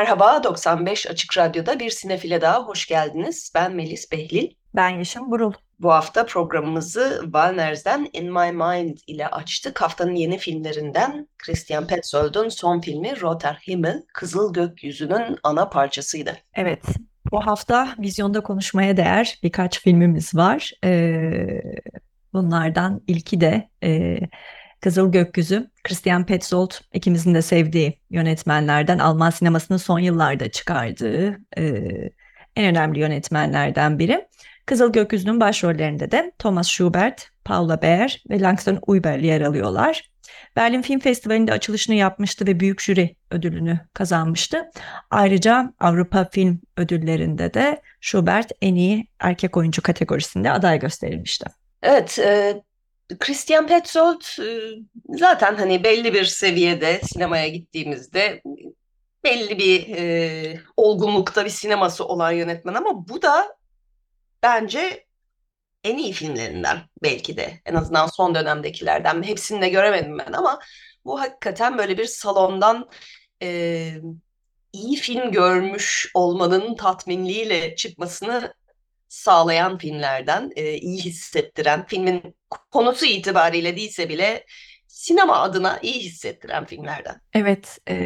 Merhaba, 95 Açık Radyo'da bir sinefile daha hoş geldiniz. Ben Melis Behlil. Ben Yeşim Burul. Bu hafta programımızı Wagner'den In My Mind ile açtık. Haftanın yeni filmlerinden Christian Petzold'un son filmi Roter Himmel, Kızıl Gökyüzü'nün ana parçasıydı. Evet, bu hafta vizyonda konuşmaya değer birkaç filmimiz var. Ee, bunlardan ilki de e, Kızıl Gökyüzü. Christian Petzold ikimizin de sevdiği yönetmenlerden Alman sinemasının son yıllarda çıkardığı e, en önemli yönetmenlerden biri. Kızıl Gökyüzü'nün başrollerinde de Thomas Schubert, Paula Beer ve Langston Uyber yer alıyorlar. Berlin Film Festivali'nde açılışını yapmıştı ve büyük jüri ödülünü kazanmıştı. Ayrıca Avrupa Film Ödülleri'nde de Schubert en iyi erkek oyuncu kategorisinde aday gösterilmişti. Evet, e, Christian Petzold e, zaten hani belli bir seviyede sinemaya gittiğimizde belli bir e, olgunlukta bir sineması olan yönetmen ama bu da bence en iyi filmlerinden belki de. En azından son dönemdekilerden. Hepsini de göremedim ben ama bu hakikaten böyle bir salondan e, iyi film görmüş olmanın tatminliğiyle çıkmasını sağlayan filmlerden, e, iyi hissettiren, filmin konusu itibariyle değilse bile sinema adına iyi hissettiren filmlerden. Evet, e,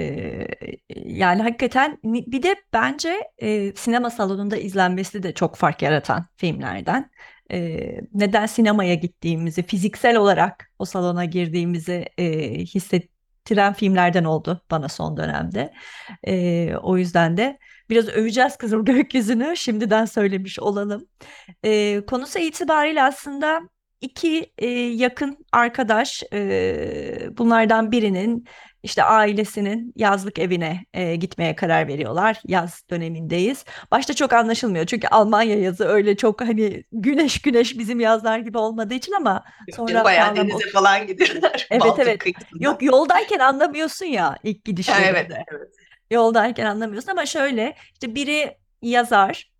yani hakikaten bir de bence e, sinema salonunda izlenmesi de çok fark yaratan filmlerden. E, neden sinemaya gittiğimizi, fiziksel olarak o salona girdiğimizi e, hissettiren filmlerden oldu bana son dönemde. E, o yüzden de biraz öveceğiz Kızıl Gökyüzü'nü şimdiden söylemiş olalım. E, konusu itibariyle aslında iki e, yakın arkadaş e, bunlardan birinin işte ailesinin yazlık evine e, gitmeye karar veriyorlar. Yaz dönemindeyiz. Başta çok anlaşılmıyor çünkü Almanya yazı öyle çok hani güneş güneş bizim yazlar gibi olmadığı için ama sonra bayağı denize falan gidiyorlar. Evet Baltık evet. Kıyısında. Yok yoldayken anlamıyorsun ya ilk gidişlerinde. Evet, evet. Yoldayken anlamıyorsun ama şöyle işte biri yazar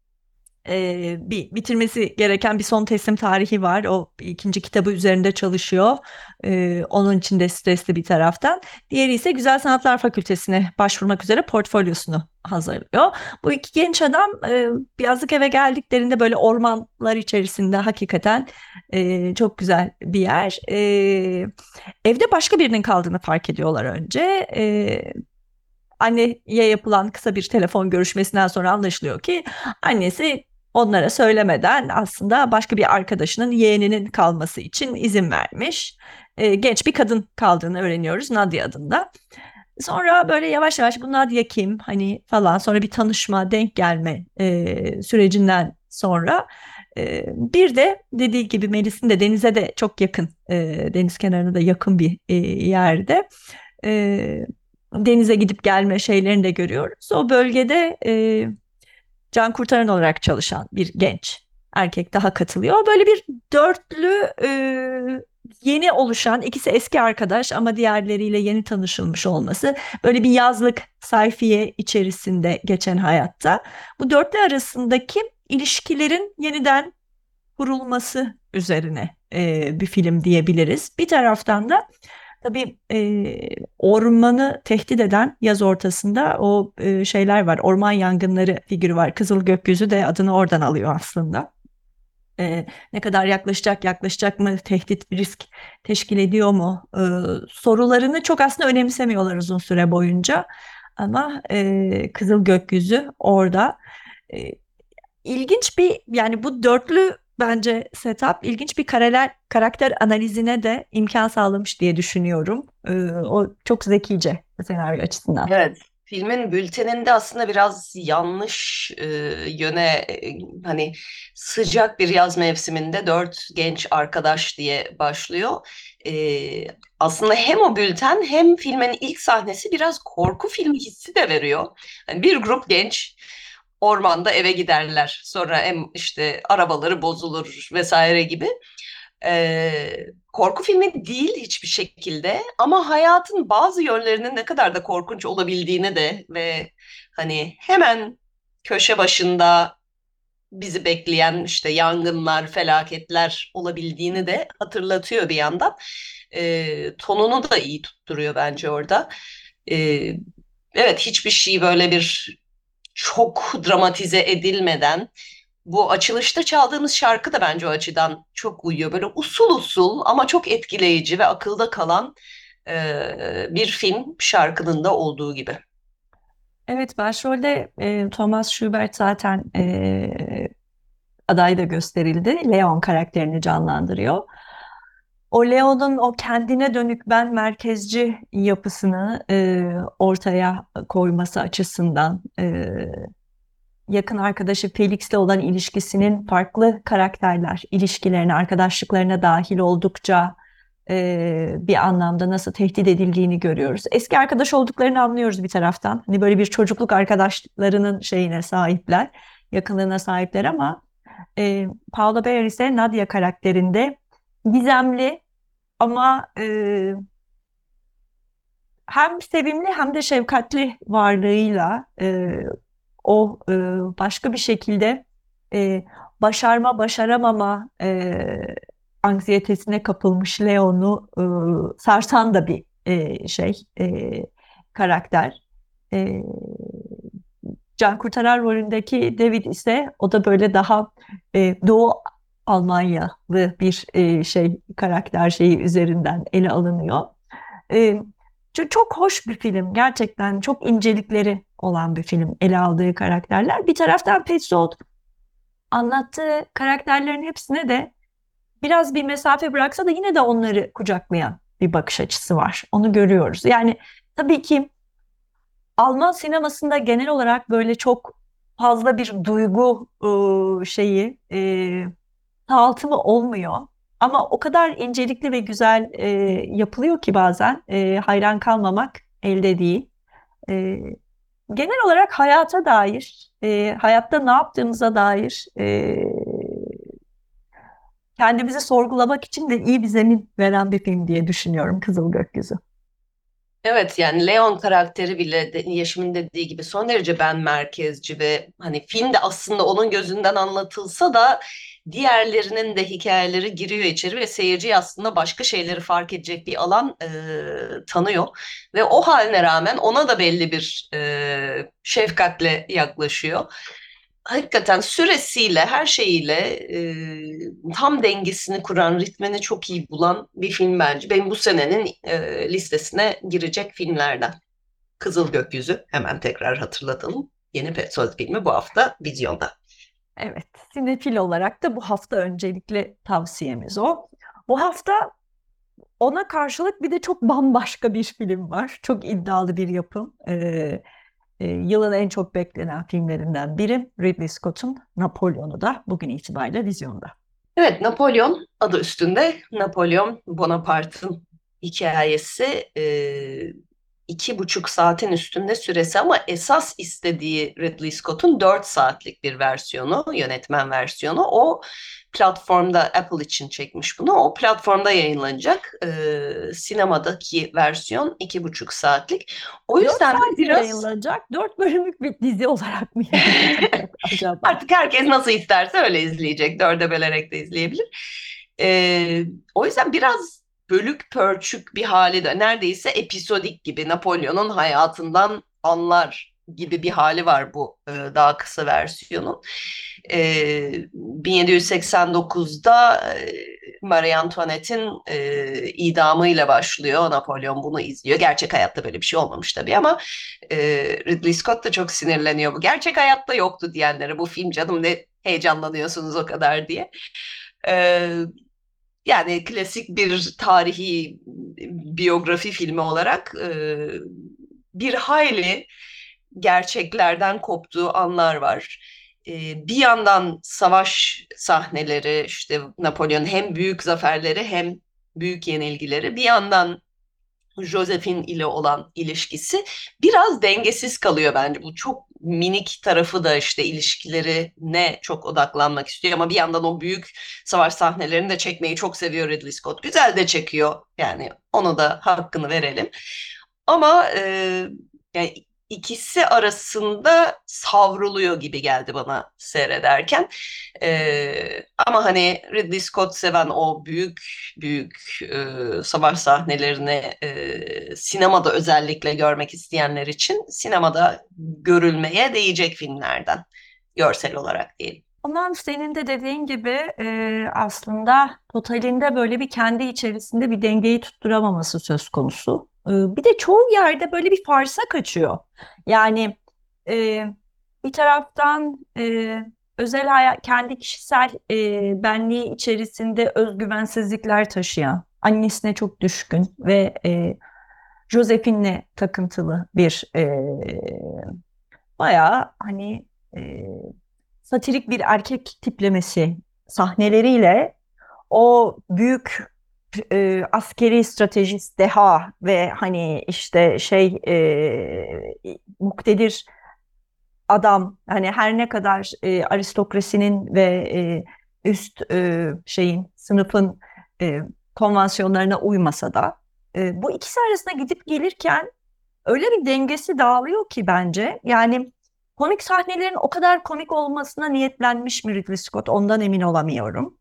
e, bir bitirmesi gereken bir son teslim tarihi var. O ikinci kitabı üzerinde çalışıyor. E, onun için de stresli bir taraftan. Diğeri ise Güzel Sanatlar Fakültesine başvurmak üzere portfolyosunu hazırlıyor. Bu iki genç adam e, yazlık eve geldiklerinde böyle ormanlar içerisinde hakikaten e, çok güzel bir yer. E, evde başka birinin kaldığını fark ediyorlar önce. E, anneye yapılan kısa bir telefon görüşmesinden sonra anlaşılıyor ki annesi onlara söylemeden aslında başka bir arkadaşının yeğeninin kalması için izin vermiş. E, genç bir kadın kaldığını öğreniyoruz Nadia adında. Sonra böyle yavaş yavaş bu Nadia kim hani falan sonra bir tanışma denk gelme e, sürecinden sonra e, bir de dediği gibi Melis'in de denize de çok yakın e, deniz kenarına da yakın bir e, yerde e, denize gidip gelme şeylerini de görüyoruz. O bölgede e, can kurtaran olarak çalışan bir genç erkek daha katılıyor. Böyle bir dörtlü e, yeni oluşan ikisi eski arkadaş ama diğerleriyle yeni tanışılmış olması böyle bir yazlık sayfiye içerisinde geçen hayatta bu dörtlü arasındaki ilişkilerin yeniden kurulması üzerine e, bir film diyebiliriz. Bir taraftan da Tabii e, ormanı tehdit eden yaz ortasında o e, şeyler var. Orman yangınları figürü var. Kızıl gökyüzü de adını oradan alıyor aslında. E, ne kadar yaklaşacak, yaklaşacak mı, tehdit, risk teşkil ediyor mu e, sorularını çok aslında önemsemiyorlar uzun süre boyunca. Ama e, Kızıl Gökyüzü orada. E, ilginç bir yani bu dörtlü bence setup ilginç bir kareler, karakter analizine de imkan sağlamış diye düşünüyorum. Ee, o çok zekice senaryo açısından. Evet. Filmin bülteninde aslında biraz yanlış e, yöne e, hani sıcak bir yaz mevsiminde dört genç arkadaş diye başlıyor. Ee, aslında hem o bülten hem filmin ilk sahnesi biraz korku filmi hissi de veriyor. Yani bir grup genç ormanda eve giderler. Sonra hem işte arabaları bozulur vesaire gibi. Ee, korku filmi değil hiçbir şekilde ama hayatın bazı yönlerinin ne kadar da korkunç olabildiğini de ve hani hemen köşe başında bizi bekleyen işte yangınlar, felaketler olabildiğini de hatırlatıyor bir yandan. E, tonunu da iyi tutturuyor bence orada. E, evet hiçbir şey böyle bir çok dramatize edilmeden bu açılışta çaldığımız şarkı da bence o açıdan çok uyuyor. Böyle usul usul ama çok etkileyici ve akılda kalan e, bir film şarkının da olduğu gibi. Evet başrolde e, Thomas Schubert zaten e, aday da gösterildi. Leon karakterini canlandırıyor. O Leon'un o kendine dönük ben merkezci yapısını e, ortaya koyması açısından e, yakın arkadaşı Felix'le olan ilişkisinin farklı karakterler, ilişkilerine, arkadaşlıklarına dahil oldukça e, bir anlamda nasıl tehdit edildiğini görüyoruz. Eski arkadaş olduklarını anlıyoruz bir taraftan. Hani böyle bir çocukluk arkadaşlarının şeyine sahipler, yakınlığına sahipler ama e, Paula Beer ise Nadia karakterinde gizemli ama e, hem sevimli hem de şefkatli varlığıyla e, o e, başka bir şekilde e, başarma başaramama e, anksiyetesine kapılmış Leon'u e, sarsan da bir e, şey e, karakter. E, Can Kurtarar rolündeki David ise o da böyle daha e, Doğu Almanyalı bir e, şey karakter şeyi üzerinden ele alınıyor. E, çok hoş bir film. Gerçekten çok incelikleri olan bir film ele aldığı karakterler. Bir taraftan Petzold anlattığı karakterlerin hepsine de biraz bir mesafe bıraksa da yine de onları kucaklayan bir bakış açısı var. Onu görüyoruz. Yani tabii ki Alman sinemasında genel olarak böyle çok fazla bir duygu şeyi dağıtımı olmuyor. Ama o kadar incelikli ve güzel e, yapılıyor ki bazen e, hayran kalmamak elde değil. E, genel olarak hayata dair, e, hayatta ne yaptığımıza dair e, kendimizi sorgulamak için de iyi bir zemin veren bir film diye düşünüyorum Kızıl Gökyüzü. Evet yani Leon karakteri bile de, Yeşim'in dediği gibi son derece ben merkezci ve hani film de aslında onun gözünden anlatılsa da diğerlerinin de hikayeleri giriyor içeri ve seyirci aslında başka şeyleri fark edecek bir alan e, tanıyor. Ve o haline rağmen ona da belli bir e, şefkatle yaklaşıyor hakikaten süresiyle, her şeyiyle e, tam dengesini kuran, ritmini çok iyi bulan bir film bence. Benim bu senenin e, listesine girecek filmlerden. Kızıl Gökyüzü hemen tekrar hatırlatalım. Yeni Petzold filmi bu hafta vizyonda. Evet, sinefil olarak da bu hafta öncelikle tavsiyemiz o. Bu hafta ona karşılık bir de çok bambaşka bir film var. Çok iddialı bir yapım. Ee, yılın en çok beklenen filmlerinden biri Ridley Scott'un Napolyon'u da bugün itibariyle vizyonda. Evet, Napolyon adı üstünde. Napolyon Bonaparte'ın hikayesi e, iki buçuk saatin üstünde süresi ama esas istediği Ridley Scott'un dört saatlik bir versiyonu, yönetmen versiyonu. O platformda Apple için çekmiş bunu. O platformda yayınlanacak. Ee, sinemadaki versiyon iki buçuk saatlik. O yüzden Dört biraz yayınlanacak. Dört bölümlük bir dizi olarak mı acaba? Artık herkes nasıl isterse öyle izleyecek. Dörde bölerek de izleyebilir. Ee, o yüzden biraz bölük pörçük bir hali de neredeyse episodik gibi Napolyon'un hayatından anlar gibi bir hali var bu e, daha kısa versiyonun. E, 1789'da e, Marie Antoinette'in e, idamıyla başlıyor. Napolyon bunu izliyor. Gerçek hayatta böyle bir şey olmamış tabii ama e, Ridley Scott da çok sinirleniyor bu. Gerçek hayatta yoktu diyenlere bu film canım ne heyecanlanıyorsunuz o kadar diye. E, yani klasik bir tarihi biyografi filmi olarak e, bir hayli gerçeklerden koptuğu anlar var. E, bir yandan savaş sahneleri işte Napolyon hem büyük zaferleri hem büyük yenilgileri. Bir yandan Josephine ile olan ilişkisi biraz dengesiz kalıyor bence. Bu çok minik tarafı da işte ilişkileri ne çok odaklanmak istiyor ama bir yandan o büyük savaş sahnelerini de çekmeyi çok seviyor Ridley Scott. Güzel de çekiyor yani onu da hakkını verelim. Ama e, yani ikisi arasında savruluyor gibi geldi bana seyrederken. Ee, ama hani Ridley Scott seven o büyük büyük e, savaş sahnelerini e, sinemada özellikle görmek isteyenler için sinemada görülmeye değecek filmlerden görsel olarak diyelim. Ondan senin de dediğin gibi e, aslında totalinde böyle bir kendi içerisinde bir dengeyi tutturamaması söz konusu. Bir de çoğu yerde böyle bir farsa kaçıyor. Yani e, bir taraftan e, özel hayat, kendi kişisel e, benliği içerisinde özgüvensizlikler taşıyan, annesine çok düşkün ve e, Josephine'le takıntılı bir e, bayağı hani e, satirik bir erkek tiplemesi sahneleriyle o büyük e, askeri stratejist deha ve hani işte şey e, muktedir adam hani her ne kadar e, aristokrasinin ve e, üst e, şeyin sınıfın e, konvansiyonlarına uymasa da e, bu ikisi arasında gidip gelirken öyle bir dengesi dağılıyor ki bence yani komik sahnelerin o kadar komik olmasına niyetlenmiş mi Ridley Scott ondan emin olamıyorum.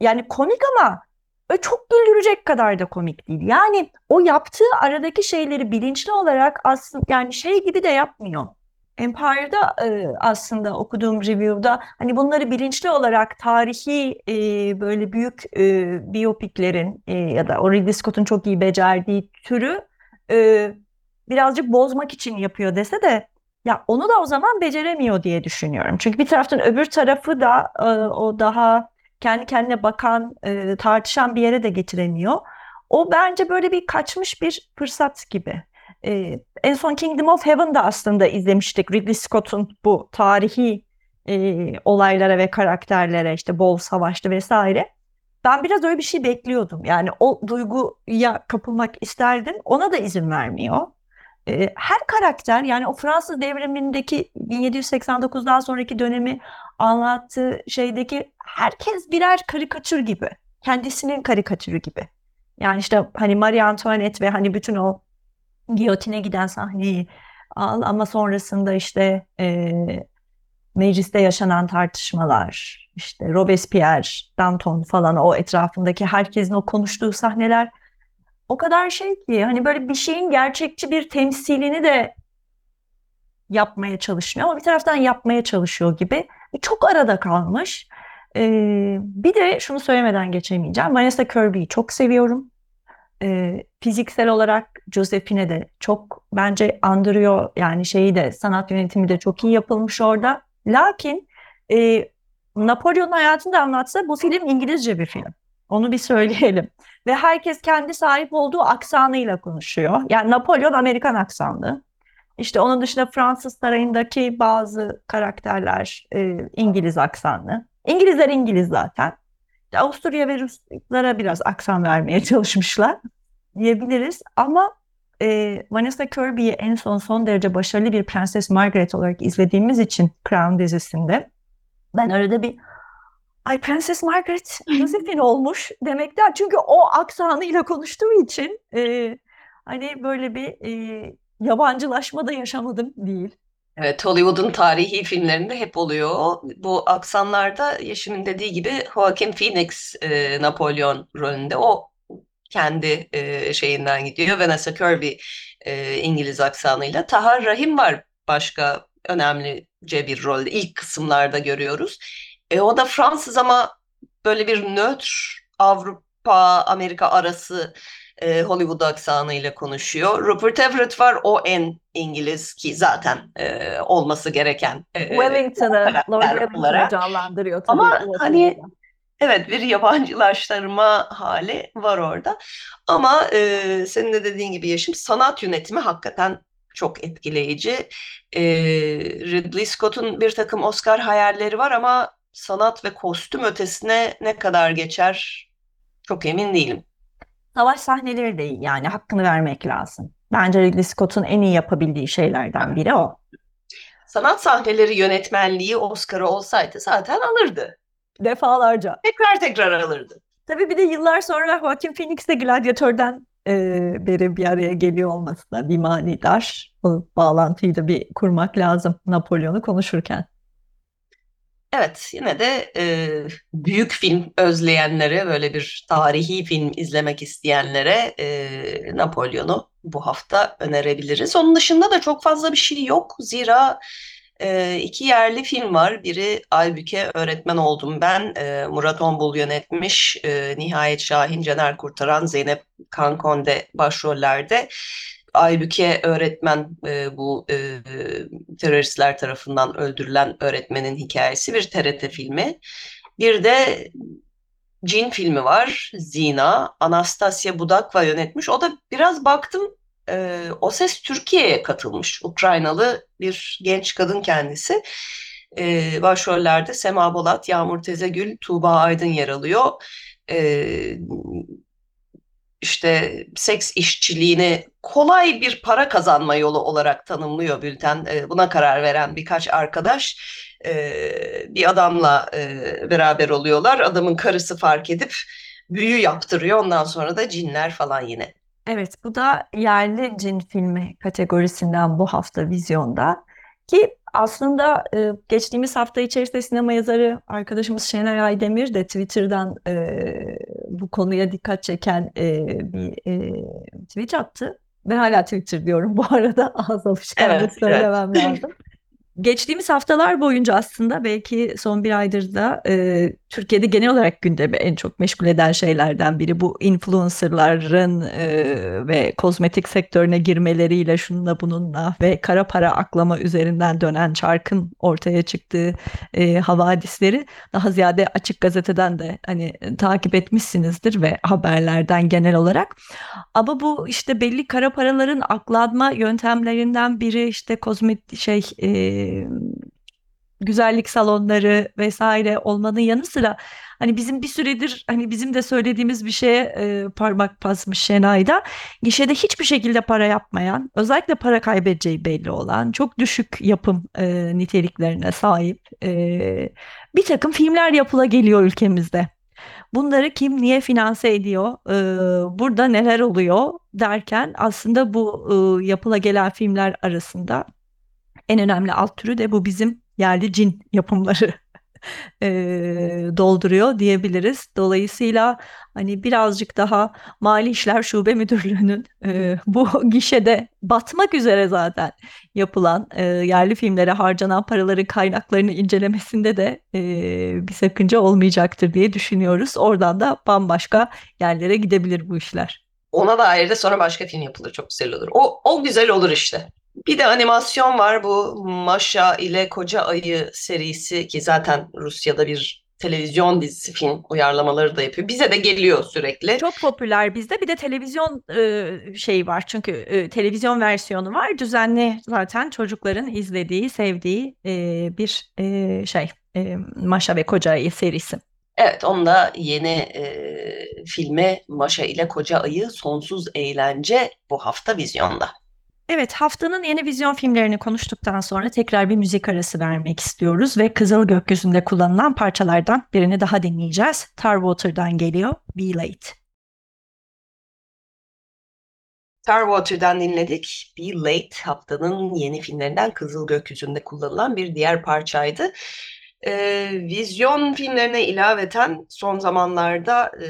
Yani komik ama öyle çok güldürecek kadar da komik değil. Yani o yaptığı aradaki şeyleri bilinçli olarak aslında yani şey gibi de yapmıyor. Empire'da e, aslında okuduğum review'da hani bunları bilinçli olarak tarihi e, böyle büyük e, biyopiklerin e, ya da o Ridley Scott'un çok iyi becerdiği türü e, birazcık bozmak için yapıyor dese de ya onu da o zaman beceremiyor diye düşünüyorum. Çünkü bir taraftan öbür tarafı da e, o daha kendi kendine bakan, e, tartışan bir yere de getiremiyor. O bence böyle bir kaçmış bir fırsat gibi. E, en son Kingdom of Heaven'da aslında izlemiştik Ridley Scott'un bu tarihi e, olaylara ve karakterlere işte bol savaştı vesaire. Ben biraz öyle bir şey bekliyordum. Yani o duyguya kapılmak isterdim. Ona da izin vermiyor. Her karakter yani o Fransız devrimindeki 1789'dan sonraki dönemi anlattığı şeydeki herkes birer karikatür gibi. Kendisinin karikatürü gibi. Yani işte hani Marie Antoinette ve hani bütün o giyotine giden sahneyi al ama sonrasında işte e, mecliste yaşanan tartışmalar, işte Robespierre, Danton falan o etrafındaki herkesin o konuştuğu sahneler o kadar şey ki hani böyle bir şeyin gerçekçi bir temsilini de yapmaya çalışmıyor ama bir taraftan yapmaya çalışıyor gibi. Çok arada kalmış. Ee, bir de şunu söylemeden geçemeyeceğim. Vanessa Kirby'yi çok seviyorum. Ee, fiziksel olarak Josephine de çok bence andırıyor. Yani şeyi de sanat yönetimi de çok iyi yapılmış orada. Lakin e, Napolyon hayatını da anlatsa bu film İngilizce bir film. Onu bir söyleyelim. Ve herkes kendi sahip olduğu aksanıyla konuşuyor. Yani Napolyon Amerikan aksanlı. İşte onun dışında Fransız sarayındaki bazı karakterler e, İngiliz aksanlı. İngilizler İngiliz zaten. Avusturya ve Ruslara biraz aksan vermeye çalışmışlar diyebiliriz. Ama e, Vanessa Kirby'yi en son son derece başarılı bir Prenses Margaret olarak izlediğimiz için Crown dizisinde ben arada bir ay Prenses Margaret Josephine olmuş demekten çünkü o aksanıyla konuştuğu için e, hani böyle bir e, yabancılaşma da yaşamadım değil. Evet, Hollywood'un tarihi filmlerinde hep oluyor. Bu aksanlarda Yeşim'in dediği gibi Joaquin Phoenix e, Napolyon rolünde o kendi e, şeyinden gidiyor. Vanessa Kirby e, İngiliz aksanıyla. Tahar Rahim var başka önemlice bir rolde. İlk kısımlarda görüyoruz. E, o da Fransız ama böyle bir nötr Avrupa Amerika arası e, Hollywood aksanıyla konuşuyor. Rupert Everett var o en İngiliz ki zaten e, olması gereken e, Wellington'ı, Lord Wellington'ı canlandırıyor tabii Ama hani. Evet bir yabancılaştırma hali var orada. Ama e, senin de dediğin gibi Yaşım sanat yönetimi hakikaten çok etkileyici. E, Ridley Scott'un bir takım Oscar hayalleri var ama sanat ve kostüm ötesine ne kadar geçer çok emin değilim. Savaş sahneleri de iyi yani hakkını vermek lazım. Bence Ridley Scott'un en iyi yapabildiği şeylerden biri o. Sanat sahneleri yönetmenliği Oscar'ı olsaydı zaten alırdı. Defalarca. Tekrar tekrar alırdı. Tabii bir de yıllar sonra Joaquin Phoenix de Gladiatör'den e, beri bir araya geliyor olması da bir manidar. O bağlantıyı da bir kurmak lazım Napolyon'u konuşurken. Evet, yine de e, büyük film özleyenlere, böyle bir tarihi film izlemek isteyenlere e, Napolyon'u bu hafta önerebiliriz. Onun dışında da çok fazla bir şey yok. Zira e, iki yerli film var. Biri Aybüke Öğretmen Oldum Ben. E, Murat Onbul yönetmiş. E, Nihayet Şahin, Caner Kurtaran, Zeynep Kankonde başrollerde. Aybüke öğretmen e, bu e, teröristler tarafından öldürülen öğretmenin hikayesi bir TRT filmi. Bir de Cin filmi var. Zina. Anastasia Budakva yönetmiş. O da biraz baktım e, O Ses Türkiye'ye katılmış. Ukraynalı bir genç kadın kendisi. E, başrollerde Sema Bolat, Yağmur Tezegül, Tuğba Aydın yer alıyor. E, işte seks işçiliğini kolay bir para kazanma yolu olarak tanımlıyor bülten. E, buna karar veren birkaç arkadaş e, bir adamla e, beraber oluyorlar. Adamın karısı fark edip büyü yaptırıyor. Ondan sonra da cinler falan yine. Evet, bu da yerli cin filmi kategorisinden bu hafta vizyonda. Ki aslında e, geçtiğimiz hafta içerisinde sinema yazarı arkadaşımız Şenay Aydemir de Twitter'dan e, bu konuya dikkat çeken e, bir e, tweet attı. Ben hala Twitter diyorum bu arada ağız alışkanlığı Evet, söylemem lazım. Geçtiğimiz haftalar boyunca aslında belki son bir aydır da e, Türkiye'de genel olarak gündemi en çok meşgul eden şeylerden biri bu influencerların e, ve kozmetik sektörüne girmeleriyle şununla bununla ve kara para aklama üzerinden dönen çarkın ortaya çıktığı e, havadisleri daha ziyade açık gazeteden de hani takip etmişsinizdir ve haberlerden genel olarak. Ama bu işte belli kara paraların aklanma yöntemlerinden biri işte kozmetik şey e, güzellik salonları vesaire olmanın yanı sıra hani bizim bir süredir hani bizim de söylediğimiz bir şeye e, parmak basmış Şenay'da gişede hiçbir şekilde para yapmayan özellikle para kaybedeceği belli olan çok düşük yapım e, niteliklerine sahip e, bir takım filmler yapıla geliyor ülkemizde. Bunları kim niye finanse ediyor, e, burada neler oluyor derken aslında bu e, yapıla gelen filmler arasında en önemli alt türü de bu bizim yerli cin yapımları e, dolduruyor diyebiliriz. Dolayısıyla hani birazcık daha Mali İşler Şube Müdürlüğü'nün e, bu gişede batmak üzere zaten yapılan e, yerli filmlere harcanan paraların kaynaklarını incelemesinde de e, bir sakınca olmayacaktır diye düşünüyoruz. Oradan da bambaşka yerlere gidebilir bu işler. Ona dair de sonra başka film yapılır. Çok güzel olur. O, o güzel olur işte. Bir de animasyon var bu Maşa ile Koca Ayı serisi ki zaten Rusya'da bir televizyon dizisi film uyarlamaları da yapıyor. Bize de geliyor sürekli. Çok popüler bizde. Bir de televizyon e, şeyi var. Çünkü e, televizyon versiyonu var. Düzenli zaten çocukların izlediği, sevdiği e, bir e, şey. E, Maşa ve Koca Ayı serisi. Evet, onun da yeni e, filmi Maşa ile Koca Ayı Sonsuz Eğlence bu hafta vizyonda. Evet, haftanın yeni vizyon filmlerini konuştuktan sonra tekrar bir müzik arası vermek istiyoruz ve Kızıl Gökyüzü'nde kullanılan parçalardan birini daha dinleyeceğiz. Tarwater'dan geliyor, Be Late. Tarwater'dan dinledik. Be Late haftanın yeni filmlerinden Kızıl Gökyüzü'nde kullanılan bir diğer parçaydı. Ee, vizyon filmlerine ilaveten son zamanlarda e,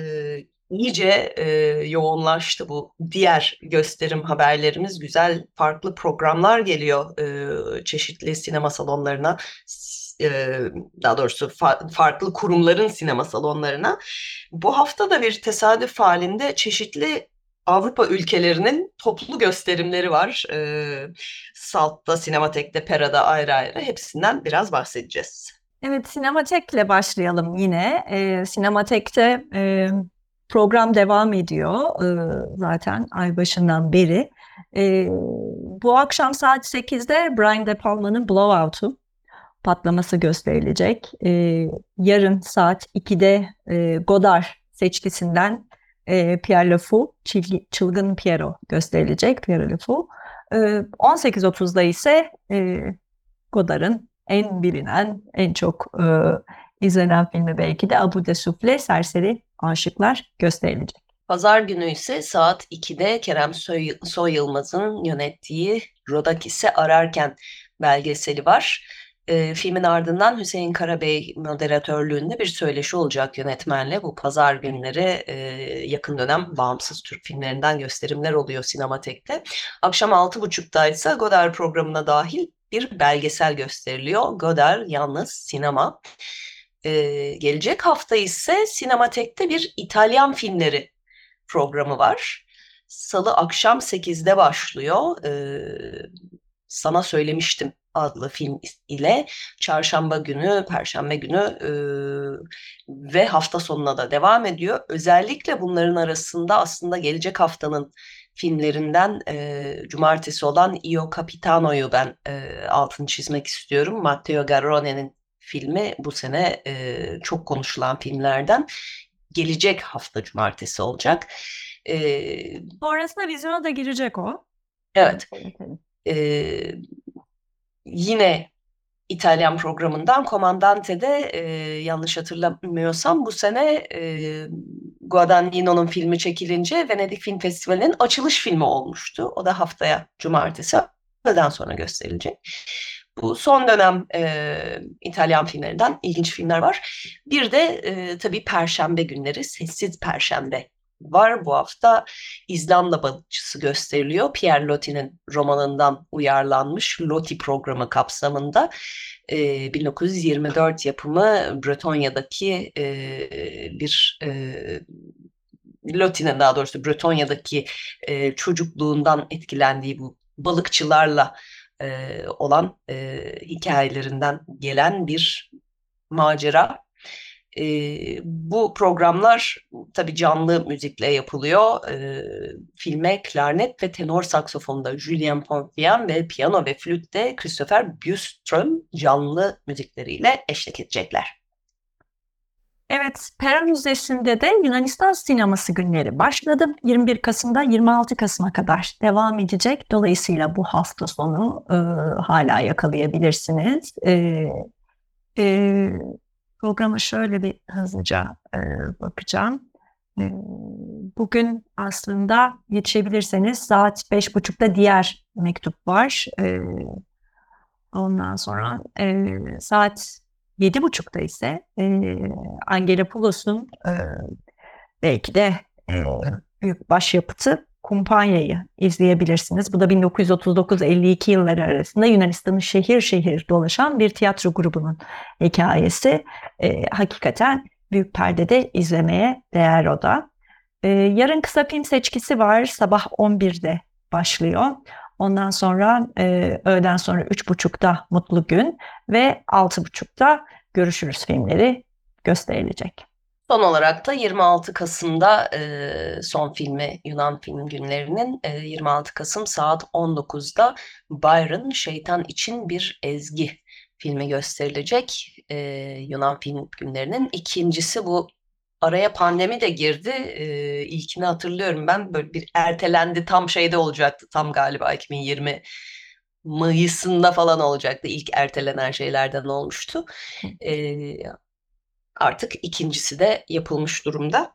iyice e, yoğunlaştı bu diğer gösterim haberlerimiz. Güzel farklı programlar geliyor e, çeşitli sinema salonlarına. E, daha doğrusu fa- farklı kurumların sinema salonlarına. Bu hafta da bir tesadüf halinde çeşitli Avrupa ülkelerinin toplu gösterimleri var. E, Salt'ta, Sinematek'te, Pera'da ayrı ayrı. Hepsinden biraz bahsedeceğiz. Evet, Sinematek'le başlayalım yine. E, Sinematek'te e, program devam ediyor e, zaten ay başından beri. E, bu akşam saat 8'de Brian De Palma'nın Blowout'u patlaması gösterilecek. E, yarın saat 2'de e, Godard seçkisinden e, Pierre Le Fou, Çilgi, Çılgın Piero gösterilecek Pierre Le Fou. E, 18.30'da ise e, Godard'ın en bilinen, en çok e, izlenen filmi belki de Abu de Souffle Serseri Aşıklar gösterilecek. Pazar günü ise saat 2'de Kerem Soy, Soy Yılmaz'ın yönettiği Rodakis'i ararken belgeseli var. E, filmin ardından Hüseyin Karabey moderatörlüğünde bir söyleşi olacak yönetmenle. Bu pazar günleri e, yakın dönem bağımsız Türk filmlerinden gösterimler oluyor Sinematek'te. Akşam 6.30'da ise Godard programına dahil bir belgesel gösteriliyor. Godard Yalnız Sinema. E, gelecek hafta ise Sinematek'te bir İtalyan filmleri programı var. Salı akşam 8'de başlıyor. Ee, sana söylemiştim adlı film ile çarşamba günü, perşembe günü e, ve hafta sonuna da devam ediyor. Özellikle bunların arasında aslında gelecek haftanın filmlerinden e, cumartesi olan Io Capitano'yu ben e, altını çizmek istiyorum. Matteo Garrone'nin filmi bu sene e, çok konuşulan filmlerden gelecek hafta cumartesi olacak. Ee, Sonrasında vizyona da girecek o. Evet. Ee, yine İtalyan programından Comandante'de e, yanlış hatırlamıyorsam bu sene e, Guadagnino'nun filmi çekilince Venedik Film Festivali'nin açılış filmi olmuştu. O da haftaya cumartesi öğleden sonra gösterilecek. Bu son dönem e, İtalyan filmlerinden ilginç filmler var. Bir de e, tabii Perşembe günleri, Sessiz Perşembe var. Bu hafta İzlanda balıkçısı gösteriliyor. Pierre Loti'nin romanından uyarlanmış Loti programı kapsamında. E, 1924 yapımı Bretonya'daki e, bir e, Loti'nin daha doğrusu Bretonya'daki e, çocukluğundan etkilendiği bu balıkçılarla e, olan e, hikayelerinden gelen bir macera. E, bu programlar tabii canlı müzikle yapılıyor. E, filme klarnet ve tenor saksofonda Julien Ponfian ve piyano ve flütte Christopher Bjurström canlı müzikleriyle eşlik edecekler. Evet, Pera Müzesi'nde de Yunanistan sineması günleri başladı. 21 Kasım'da 26 Kasım'a kadar devam edecek. Dolayısıyla bu hafta sonu e, hala yakalayabilirsiniz. E, e, programa şöyle bir hızlıca e, bakacağım. E, bugün aslında yetişebilirseniz saat 5.30'da diğer mektup var. E, ondan sonra e, saat Yedi buçukta ise e, Angelapoulos'un e, belki de e, büyük başyapıtı Kumpanya'yı izleyebilirsiniz. Bu da 1939-52 yılları arasında Yunanistan'ın şehir şehir dolaşan bir tiyatro grubunun hikayesi. E, hakikaten büyük perdede izlemeye değer o da. E, yarın kısa film seçkisi var. Sabah 11'de başlıyor. Ondan sonra e, öğleden sonra 3.30'da Mutlu Gün ve 6.30'da Görüşürüz filmleri gösterilecek. Son olarak da 26 Kasım'da e, son filmi Yunan Film Günleri'nin e, 26 Kasım saat 19'da Byron Şeytan için bir Ezgi filmi gösterilecek. E, Yunan Film Günleri'nin ikincisi bu araya pandemi de girdi. Ee, ilkini hatırlıyorum ben böyle bir ertelendi tam şeyde olacaktı tam galiba 2020 Mayıs'ında falan olacaktı. İlk ertelenen şeylerden olmuştu. Ee, artık ikincisi de yapılmış durumda.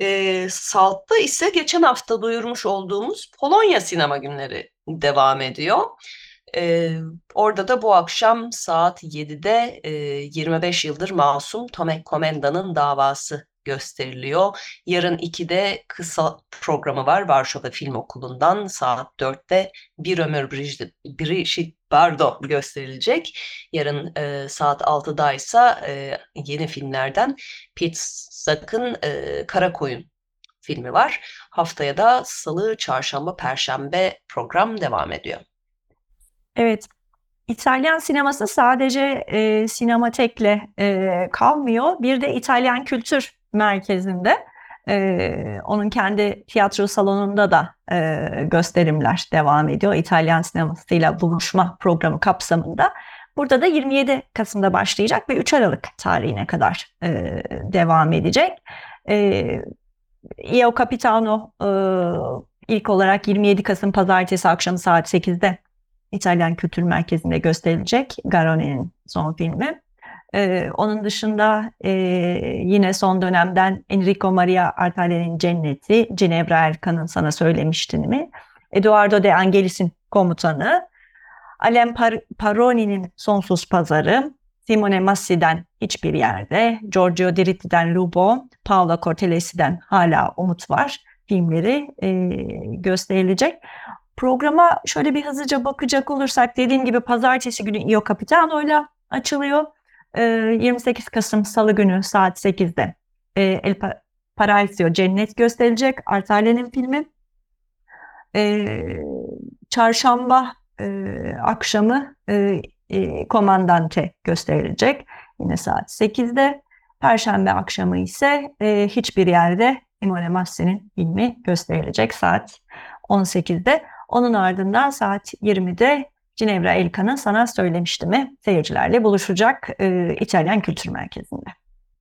Ee, Salt'ta ise geçen hafta duyurmuş olduğumuz Polonya Sinema Günleri devam ediyor. Ee, orada da bu akşam saat 7'de e, 25 yıldır masum Tomek Komenda'nın davası gösteriliyor. Yarın 2'de kısa programı var Varşova Film Okulu'ndan saat 4'te Bir Ömür Brigitte Bardot gösterilecek. Yarın e, saat 6'da ise yeni filmlerden Pete Sack'ın e, Kara Koyun filmi var. Haftaya da salı, çarşamba, perşembe program devam ediyor. Evet, İtalyan sineması sadece e, sinematekle e, kalmıyor. Bir de İtalyan kültür merkezinde e, onun kendi tiyatro salonunda da e, gösterimler devam ediyor. İtalyan sinemasıyla buluşma programı kapsamında. Burada da 27 Kasım'da başlayacak ve 3 Aralık tarihine kadar e, devam edecek. E, Io Capitano e, ilk olarak 27 Kasım Pazartesi akşamı saat 8'de İtalyan Kültür Merkezi'nde gösterilecek. Garone'nin son filmi. E, onun dışında e, yine son dönemden Enrico Maria Artale'nin Cenneti, Ginevra Erkan'ın sana söylemiştin mi? Eduardo De Angelis'in Komutanı, Alain Par Paroni'nin Sonsuz Pazarı, Simone Massi'den Hiçbir Yerde, Giorgio Diritti'den Lubo, Paola Cortellesi'den Hala Umut Var filmleri e, gösterilecek. Programa şöyle bir hızlıca bakacak olursak dediğim gibi pazartesi günü Io Capitano ile açılıyor. E, 28 Kasım Salı günü saat 8'de e, El pa Paraiso Cennet gösterilecek. Artale'nin filmi. E, çarşamba e, akşamı e, e, Komandante gösterilecek. Yine saat 8'de. Perşembe akşamı ise e, hiçbir yerde Imole Massi'nin filmi gösterilecek saat 18'de. Onun ardından saat 20'de Ginevra Elkan'ın sana söylemişti mi seyircilerle buluşacak e, İtalyan Kültür Merkezi'nde.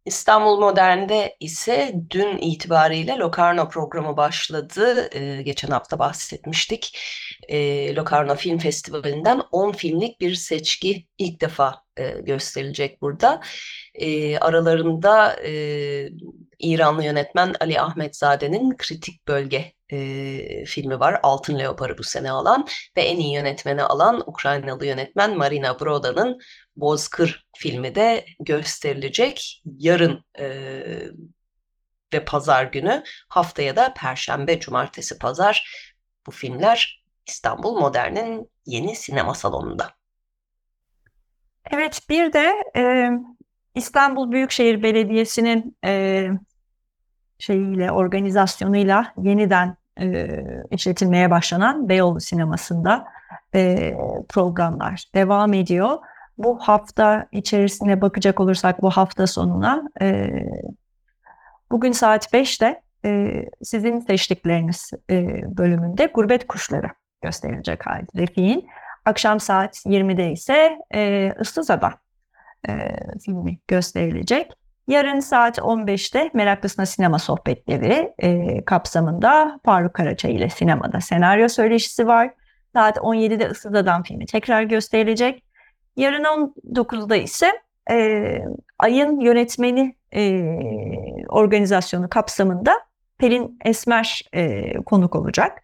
İstanbul Modern'de ise dün itibariyle Locarno programı başladı. Ee, geçen hafta bahsetmiştik. Ee, Locarno Film Festivali'nden 10 filmlik bir seçki ilk defa e, gösterilecek burada. E, aralarında e, İranlı yönetmen Ali Ahmetzade'nin Kritik Bölge e, filmi var. Altın Leopar'ı bu sene alan ve en iyi yönetmeni alan Ukraynalı yönetmen Marina Broda'nın Bozkır filmi de gösterilecek. Yarın e, ve pazar günü haftaya da perşembe, cumartesi, pazar bu filmler İstanbul Modern'in yeni sinema salonunda. Evet bir de e, İstanbul Büyükşehir Belediyesi'nin e, şeyiyle organizasyonuyla yeniden e, işletilmeye başlanan Beyoğlu Sineması'nda e, programlar devam ediyor. Bu hafta içerisine bakacak olursak bu hafta sonuna e, bugün saat 5'te e, sizin seçtikleriniz e, bölümünde Gurbet Kuşları gösterilecek halde Refik'in. Akşam saat 20'de ise e, Issızada e, filmi gösterilecek. Yarın saat 15'te Meraklısına Sinema Sohbetleri e, kapsamında Faruk Karaçay ile sinemada senaryo söyleşisi var. Saat 17'de Issızada'dan filmi tekrar gösterilecek. Yarın 19'da ise e, Ayın Yönetmeni e, organizasyonu kapsamında Pelin Esmer e, konuk olacak.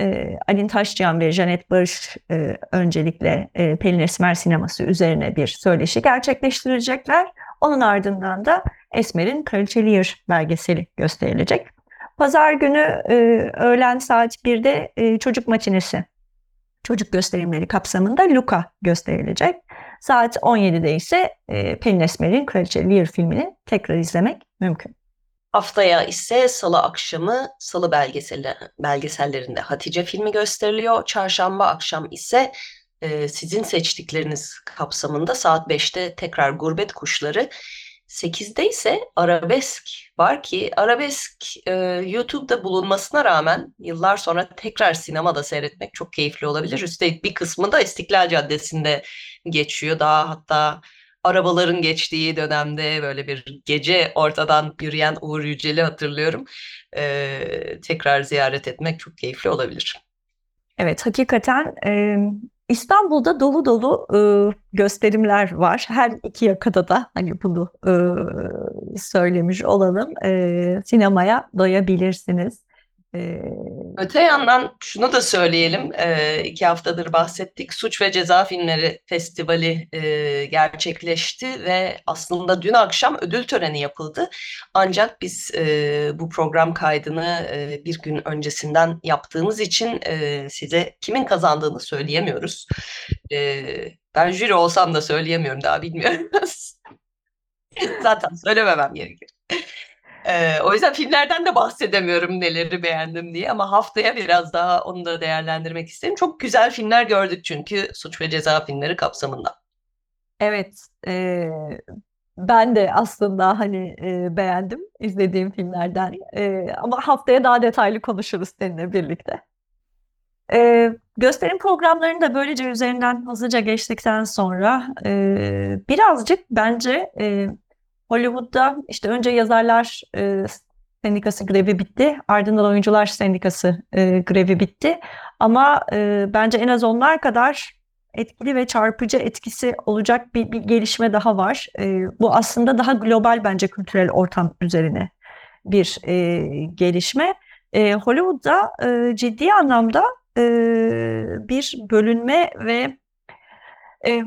E, Alin Taşcan ve Janet Barış e, öncelikle e, Pelin Esmer sineması üzerine bir söyleşi gerçekleştirecekler. Onun ardından da Esmer'in Kraliçe Lear belgeseli gösterilecek. Pazar günü e, öğlen saat 1'de e, çocuk matinesi, çocuk gösterimleri kapsamında Luca gösterilecek. Saat 17'de ise e, Pelin Esmer'in Kraliçe Lear filmini tekrar izlemek mümkün. Haftaya ise salı akşamı salı belgeseli, belgesellerinde Hatice filmi gösteriliyor. Çarşamba akşam ise e, sizin seçtikleriniz kapsamında saat 5'te tekrar Gurbet Kuşları. 8'de ise arabesk var ki arabesk e, YouTube'da bulunmasına rağmen yıllar sonra tekrar sinemada seyretmek çok keyifli olabilir. Üstelik bir kısmı da İstiklal Caddesi'nde geçiyor. Daha hatta arabaların geçtiği dönemde böyle bir gece ortadan yürüyen Uğur Yücel'i hatırlıyorum. E, tekrar ziyaret etmek çok keyifli olabilir. Evet, hakikaten e, İstanbul'da dolu dolu e, gösterimler var. Her iki yakada da hani bunu e, söylemiş olalım. E, sinemaya doyabilirsiniz. Öte yandan şunu da söyleyelim, e, iki haftadır bahsettik. Suç ve Ceza Filmleri Festivali e, gerçekleşti ve aslında dün akşam ödül töreni yapıldı. Ancak biz e, bu program kaydını e, bir gün öncesinden yaptığımız için e, size kimin kazandığını söyleyemiyoruz. E, ben jüri olsam da söyleyemiyorum daha bilmiyorum. Zaten söylememem gerekir. Ee, o yüzden filmlerden de bahsedemiyorum neleri beğendim diye ama haftaya biraz daha onu da değerlendirmek isterim. Çok güzel filmler gördük çünkü suç ve ceza filmleri kapsamında. Evet, e, ben de aslında hani e, beğendim izlediğim filmlerden e, ama haftaya daha detaylı konuşuruz seninle birlikte. E, gösterim programlarını da böylece üzerinden hızlıca geçtikten sonra e, birazcık bence e, Hollywood'da işte önce yazarlar e, Sendikası grevi bitti. Ardından Oyuncular Sendikası e, grevi bitti. Ama e, bence en az onlar kadar etkili ve çarpıcı etkisi olacak bir, bir gelişme daha var. E, bu aslında daha global bence kültürel ortam üzerine bir e, gelişme. E, Hollywood'da e, ciddi anlamda e, bir bölünme ve e,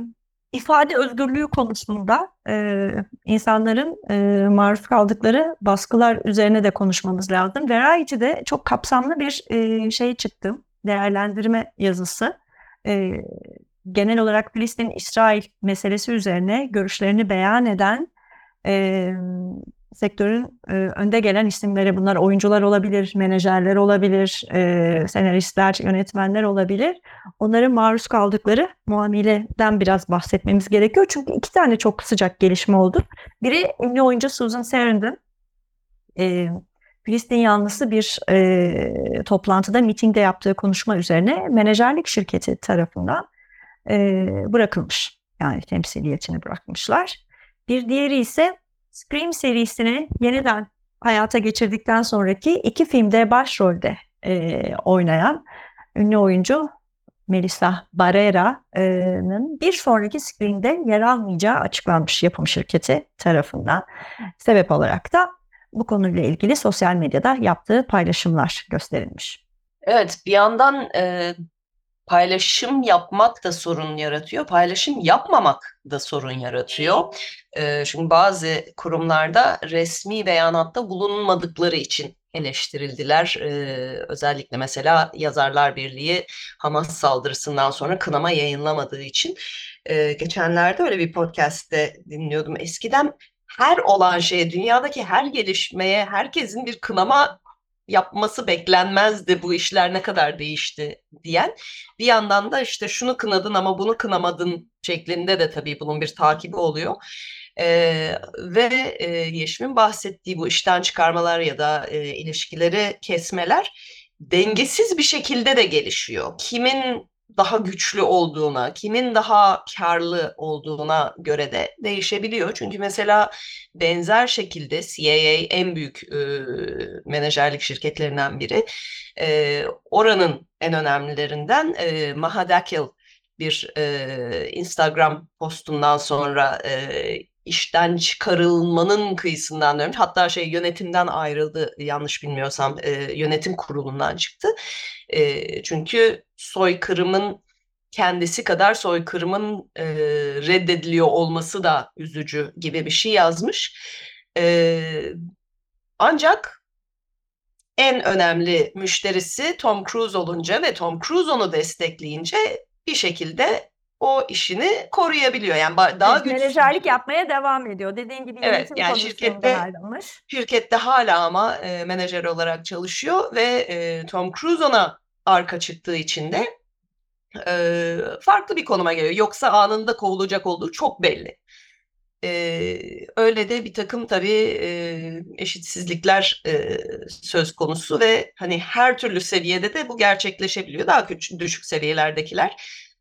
ifade özgürlüğü konusunda e, insanların e, maruz kaldıkları baskılar üzerine de konuşmamız lazım. Variety'de çok kapsamlı bir e, şey çıktı, değerlendirme yazısı. E, genel olarak Filistin-İsrail meselesi üzerine görüşlerini beyan eden e, sektörün e, önde gelen isimleri bunlar oyuncular olabilir, menajerler olabilir, e, senaristler, yönetmenler olabilir. Onların maruz kaldıkları muameleden biraz bahsetmemiz gerekiyor. Çünkü iki tane çok sıcak gelişme oldu. Biri ünlü oyuncu Susan Sarandon. E, Filistin yanlısı bir e, toplantıda, mitingde yaptığı konuşma üzerine menajerlik şirketi tarafından e, bırakılmış. Yani temsiliyetini bırakmışlar. Bir diğeri ise Scream serisini yeniden hayata geçirdikten sonraki iki filmde başrolde e, oynayan ünlü oyuncu Melissa Barrera'nın bir sonraki Scream'de yer almayacağı açıklanmış yapım şirketi tarafından. Sebep olarak da bu konuyla ilgili sosyal medyada yaptığı paylaşımlar gösterilmiş. Evet, bir yandan e, paylaşım yapmak da sorun yaratıyor, paylaşım yapmamak da sorun yaratıyor. E, çünkü bazı kurumlarda resmi beyanatta bulunmadıkları için eleştirildiler. Özellikle mesela Yazarlar Birliği Hamas saldırısından sonra kınama yayınlamadığı için. Geçenlerde öyle bir podcast'te dinliyordum. Eskiden her olan şeye, dünyadaki her gelişmeye herkesin bir kınama yapması beklenmezdi bu işler ne kadar değişti diyen. Bir yandan da işte şunu kınadın ama bunu kınamadın şeklinde de tabii bunun bir takibi oluyor. Ee, ve e, Yeşim'in bahsettiği bu işten çıkarmalar ya da e, ilişkileri kesmeler dengesiz bir şekilde de gelişiyor. Kimin daha güçlü olduğuna, kimin daha karlı olduğuna göre de değişebiliyor. Çünkü mesela benzer şekilde CIA en büyük e, menajerlik şirketlerinden biri. E, oranın en önemlilerinden e, Mahadakil bir e, Instagram postundan sonra e, işten çıkarılmanın kıyısından dönmüş. Hatta şey yönetimden ayrıldı yanlış bilmiyorsam e, yönetim kurulundan çıktı. E, çünkü soykırımın kendisi kadar soykırımın e, reddediliyor olması da üzücü gibi bir şey yazmış. E, ancak en önemli müşterisi Tom Cruise olunca ve Tom Cruise onu destekleyince bir şekilde o işini koruyabiliyor. Yani daha evet, menajerlik yapmaya devam ediyor. Dediğin gibi evet, yani şirkette ayrılmış. Şirkette hala ama e, menajer olarak çalışıyor ve e, Tom Cruise ona arka çıktığı için de e, farklı bir konuma geliyor. Yoksa anında kovulacak olduğu çok belli. E, öyle de bir takım tabii e, eşitsizlikler e, söz konusu ve hani her türlü seviyede de bu gerçekleşebiliyor. Daha küçük, düşük seviyelerdekiler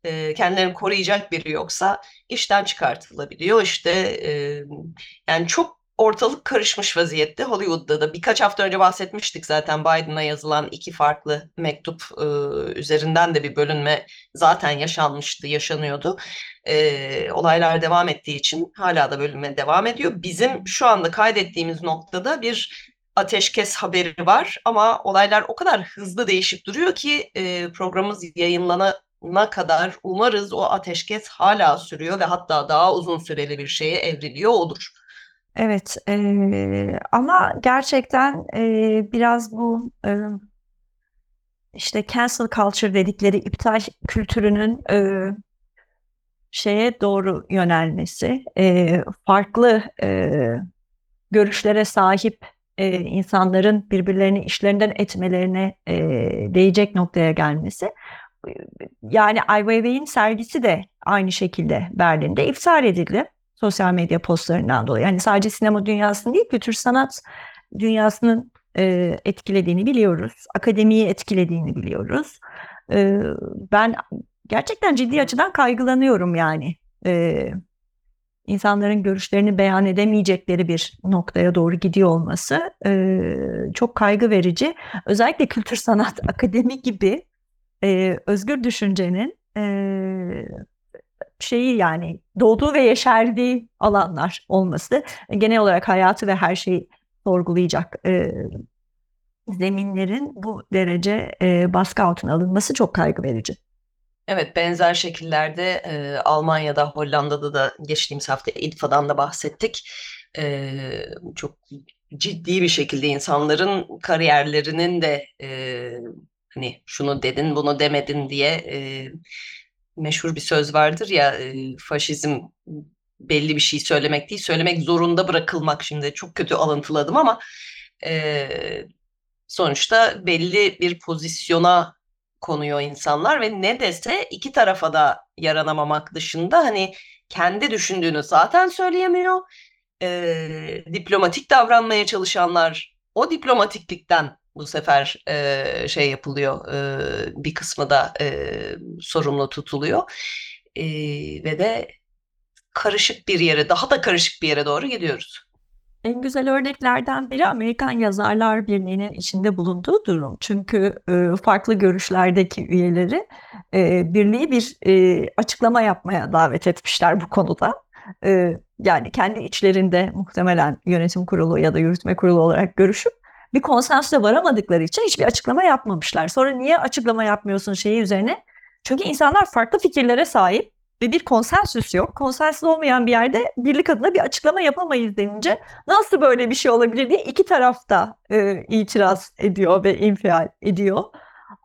e, kendilerini koruyacak biri yoksa işten çıkartılabiliyor. İşte e, yani çok ortalık karışmış vaziyette Hollywood'da da birkaç hafta önce bahsetmiştik zaten Biden'a yazılan iki farklı mektup e, üzerinden de bir bölünme zaten yaşanmıştı, yaşanıyordu. E, olaylar devam ettiği için hala da bölünme devam ediyor. Bizim şu anda kaydettiğimiz noktada bir ateşkes haberi var ama olaylar o kadar hızlı değişip duruyor ki e, programımız yayınlanana kadar umarız o ateşkes hala sürüyor ve hatta daha uzun süreli bir şeye evriliyor olur. Evet, eee, ama gerçekten eee, biraz bu eee, işte cancel culture dedikleri iptal kültürünün eee, şeye doğru yönelmesi, eee, farklı eee, görüşlere sahip eee, insanların birbirlerini işlerinden etmelerine eee, değecek noktaya gelmesi. Yani Ai Weiwei'nin sergisi de aynı şekilde Berlin'de iptal edildi sosyal medya postlarından dolayı. Yani sadece sinema dünyasını değil, kültür sanat dünyasının e, etkilediğini biliyoruz. Akademiyi etkilediğini biliyoruz. E, ben gerçekten ciddi açıdan kaygılanıyorum yani. E, insanların görüşlerini beyan edemeyecekleri bir noktaya doğru gidiyor olması e, çok kaygı verici. Özellikle kültür sanat akademi gibi e, özgür düşüncenin e, şeyi yani doğduğu ve yeşerdiği alanlar olması genel olarak hayatı ve her şeyi sorgulayacak e, zeminlerin bu derece e, baskı altına alınması çok kaygı verici. Evet, benzer şekillerde e, Almanya'da, Hollanda'da da geçtiğimiz hafta İDFA'dan da bahsettik. E, çok ciddi bir şekilde insanların kariyerlerinin de e, hani şunu dedin, bunu demedin diye e, meşhur bir söz vardır ya e, faşizm belli bir şey söylemek değil, söylemek zorunda bırakılmak. Şimdi çok kötü alıntıladım ama e, sonuçta belli bir pozisyona konuyor insanlar ve ne dese iki tarafa da yaranamamak dışında hani kendi düşündüğünü zaten söyleyemiyor. E, diplomatik davranmaya çalışanlar o diplomatiklikten bu sefer e, şey yapılıyor e, bir kısmı da e, sorumlu tutuluyor e, ve de karışık bir yere daha da karışık bir yere doğru gidiyoruz. En güzel örneklerden biri Amerikan Yazarlar Birliği'nin içinde bulunduğu durum. Çünkü e, farklı görüşlerdeki üyeleri e, birliği bir e, açıklama yapmaya davet etmişler bu konuda. E, yani kendi içlerinde muhtemelen yönetim kurulu ya da yürütme kurulu olarak görüşüp bir konsensüse varamadıkları için hiçbir açıklama yapmamışlar. Sonra niye açıklama yapmıyorsun şeyi üzerine? Çünkü insanlar farklı fikirlere sahip ve bir konsensüs yok. Konsensüs olmayan bir yerde birlik adına bir açıklama yapamayız denince nasıl böyle bir şey olabilir diye iki tarafta e, itiraz ediyor ve infial ediyor.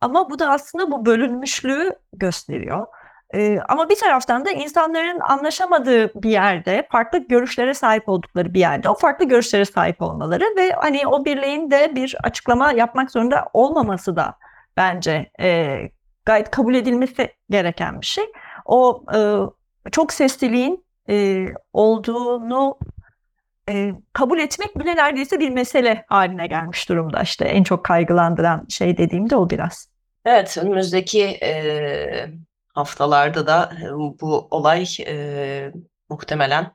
Ama bu da aslında bu bölünmüşlüğü gösteriyor. E, ama bir taraftan da insanların anlaşamadığı bir yerde, farklı görüşlere sahip oldukları bir yerde, o farklı görüşlere sahip olmaları ve hani o birliğin de bir açıklama yapmak zorunda olmaması da bence e, gayet kabul edilmesi gereken bir şey o e, çok sesliliğin e, olduğunu e, kabul etmek bile neredeyse bir mesele haline gelmiş durumda. İşte en çok kaygılandıran şey dediğimde o biraz. Evet, önümüzdeki e, haftalarda da bu olay e, muhtemelen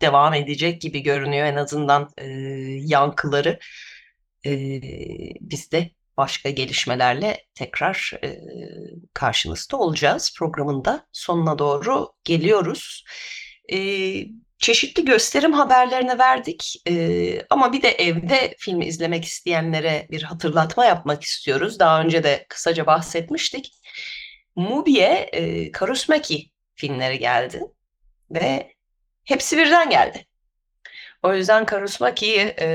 devam edecek gibi görünüyor. En azından e, yankıları e, biz de başka gelişmelerle tekrar e, karşınızda olacağız. Programın da sonuna doğru geliyoruz. E, çeşitli gösterim haberlerini verdik e, ama bir de evde film izlemek isteyenlere bir hatırlatma yapmak istiyoruz. Daha önce de kısaca bahsetmiştik. Mubi'ye e, Karusmaki filmleri geldi ve hepsi birden geldi. O yüzden Karusmaki'yi e,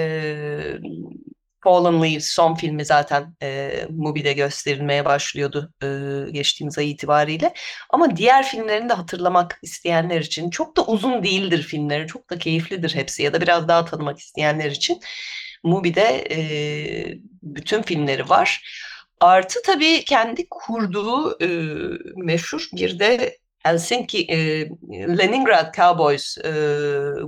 Fallen Leaves son filmi zaten e, Mubi'de gösterilmeye başlıyordu e, geçtiğimiz ay itibariyle. Ama diğer filmlerini de hatırlamak isteyenler için çok da uzun değildir filmleri. Çok da keyiflidir hepsi ya da biraz daha tanımak isteyenler için Mubi'de e, bütün filmleri var. Artı tabii kendi kurduğu e, meşhur bir de Helsinki e, Leningrad Cowboys e,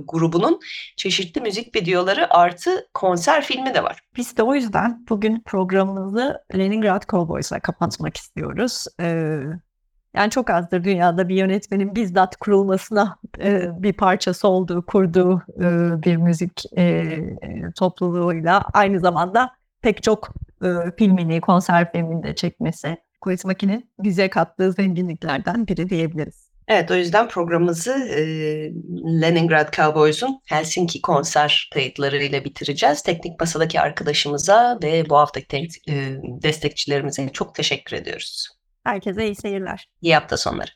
grubunun çeşitli müzik videoları artı konser filmi de var. Biz de o yüzden bugün programımızı Leningrad Cowboys'la kapatmak istiyoruz. Ee, yani çok azdır dünyada bir yönetmenin bizzat kurulmasına e, bir parçası olduğu, kurduğu e, bir müzik e, topluluğuyla aynı zamanda pek çok e, filmini, konser filmini de çekmesi Quiz Makine'nin bize kattığı zenginliklerden biri diyebiliriz. Evet o yüzden programımızı e, Leningrad Cowboys'un Helsinki konser kayıtlarıyla bitireceğiz. Teknik masadaki arkadaşımıza ve bu haftaki e, destekçilerimize çok teşekkür ediyoruz. Herkese iyi seyirler. İyi hafta sonları.